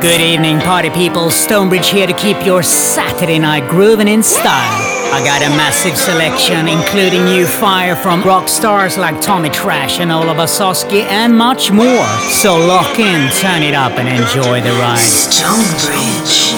Good evening, party people. Stonebridge here to keep your Saturday night grooving in style. I got a massive selection, including new fire from rock stars like Tommy Trash and Olav Basoski, and much more. So lock in, turn it up, and enjoy the ride. Stonebridge.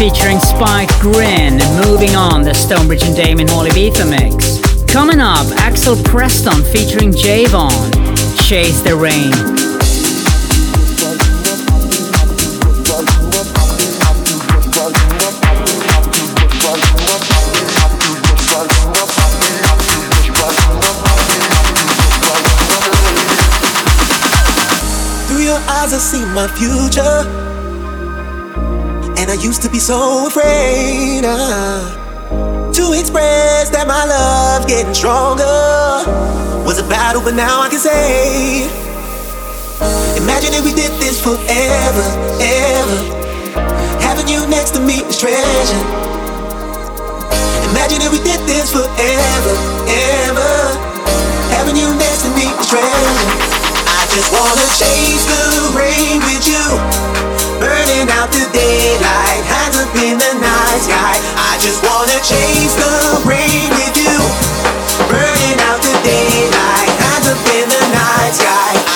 Featuring Spike Grin, moving on the Stonebridge and Damon Hall Ibiza mix. Coming up, Axel Preston featuring Javon, Chase the Rain. Through your eyes, I see my future. Used to be so afraid uh, to express that my love getting stronger was a battle, but now I can say, Imagine if we did this forever, ever. Having you next to me is treasure. Imagine if we did this forever, ever. Having you next to me is treasure. I just wanna chase the rain with you burning out the daylight, hands up in the night sky. I just wanna chase the rain with you, burning out the daylight, hands up in the night sky.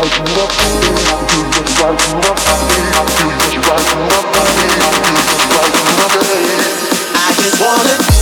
I just wanna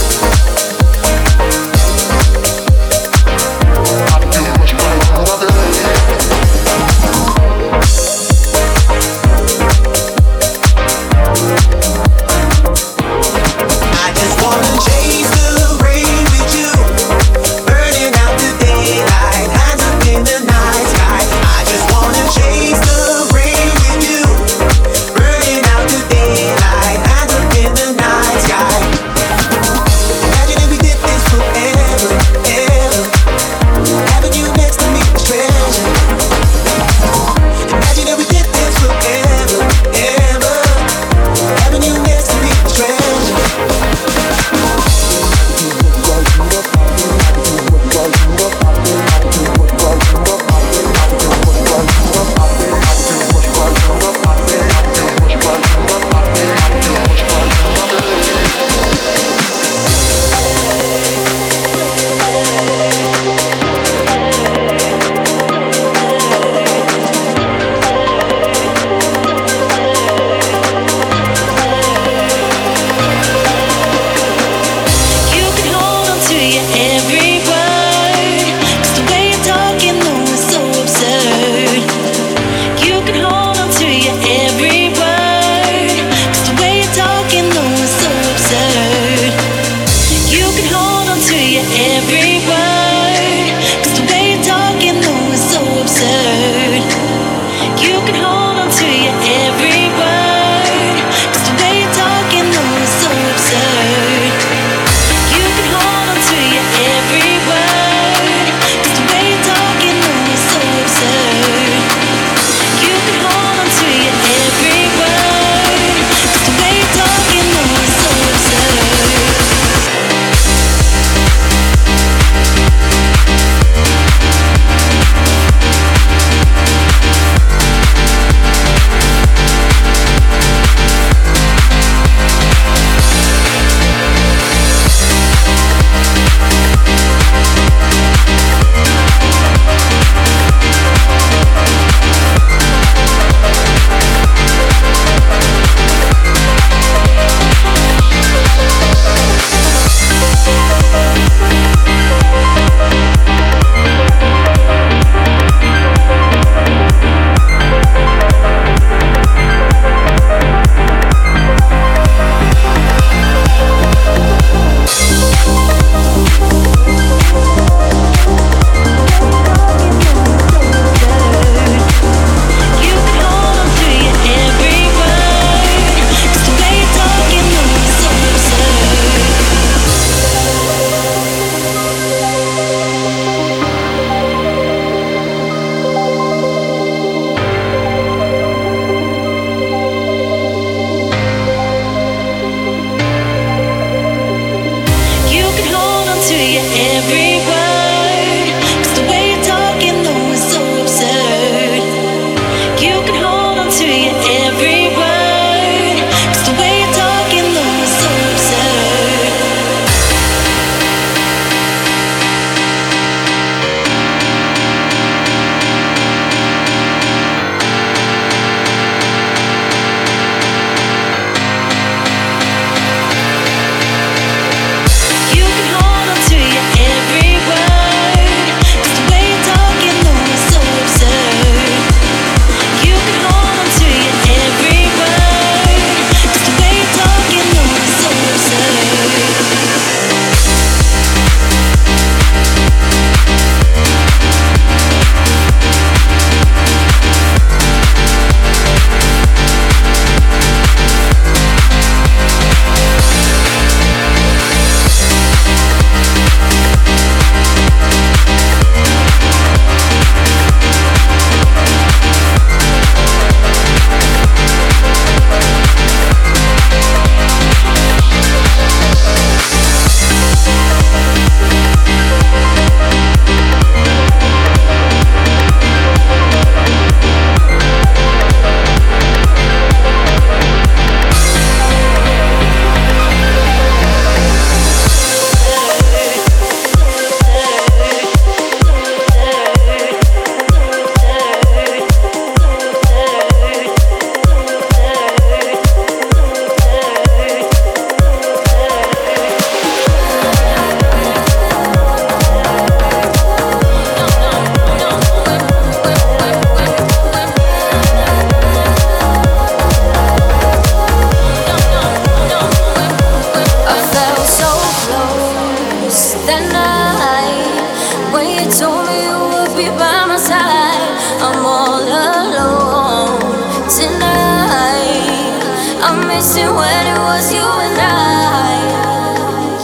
missing when it was you and I.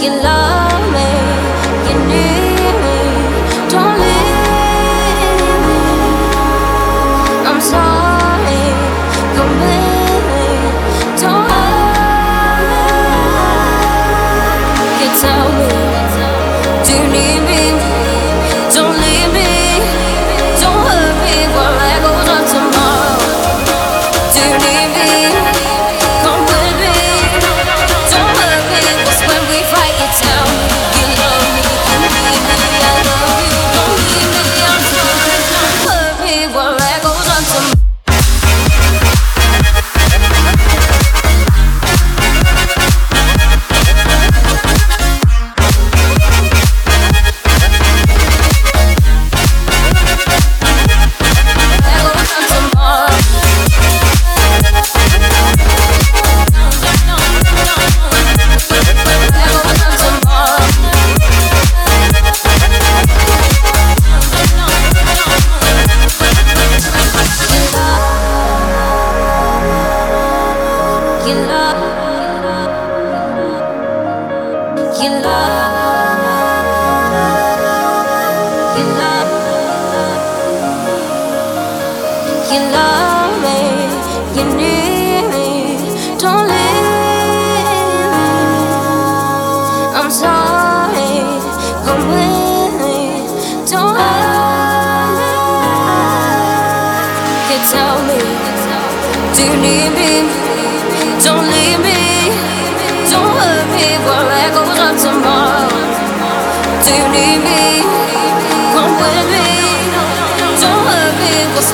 You love me, you need me, don't leave me. I'm sorry, come with me, don't me. You tell me, do you need me?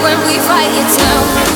when we fight, it's now.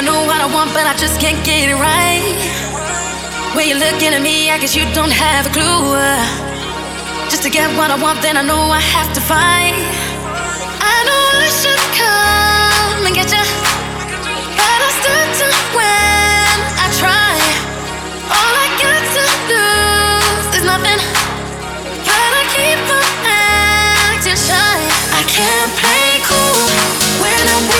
I know what I want, but I just can't get it right. When you're looking at me, I guess you don't have a clue. Just to get what I want, then I know I have to fight. I know I should come and get you, but I still don't when I try. All I got to lose is nothing, but I keep on acting shy. I can't play cool when I'm.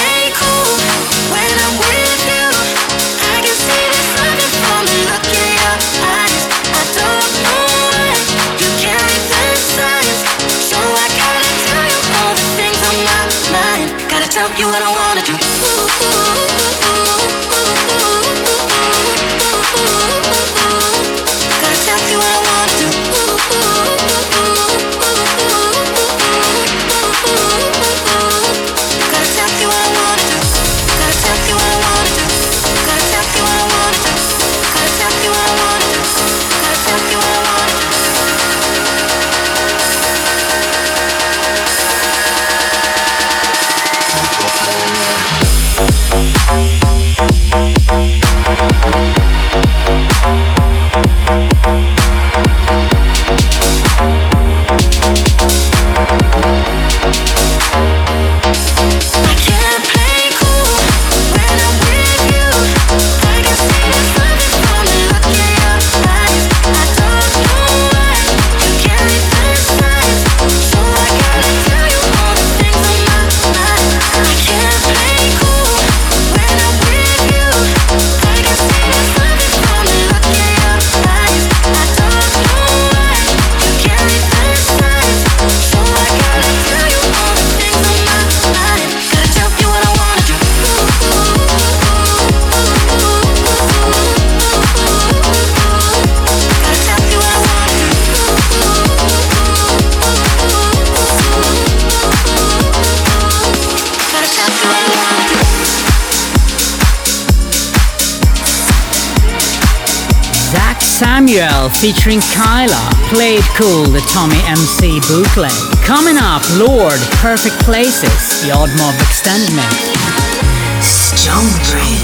featuring Kyla played cool the Tommy MC bootleg. Coming up, Lorde, Perfect Places, the Odd Mob extended mix. Stonebridge.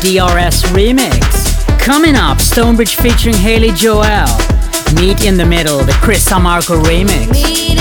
DRS remix. Coming up, Stonebridge featuring Haley Joel. Meet in the Middle, the Chris Sammarco remix.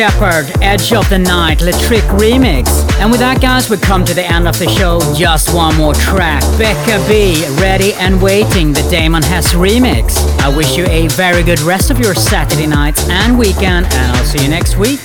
Shepherd, Edge of the Night, Le Trick remix. And with that, guys, we come to the end of the show. Just one more track. Becca B, Ready and Waiting, the Damon Hess remix. I wish you a very good rest of your Saturday night and weekend, and I'll see you next week.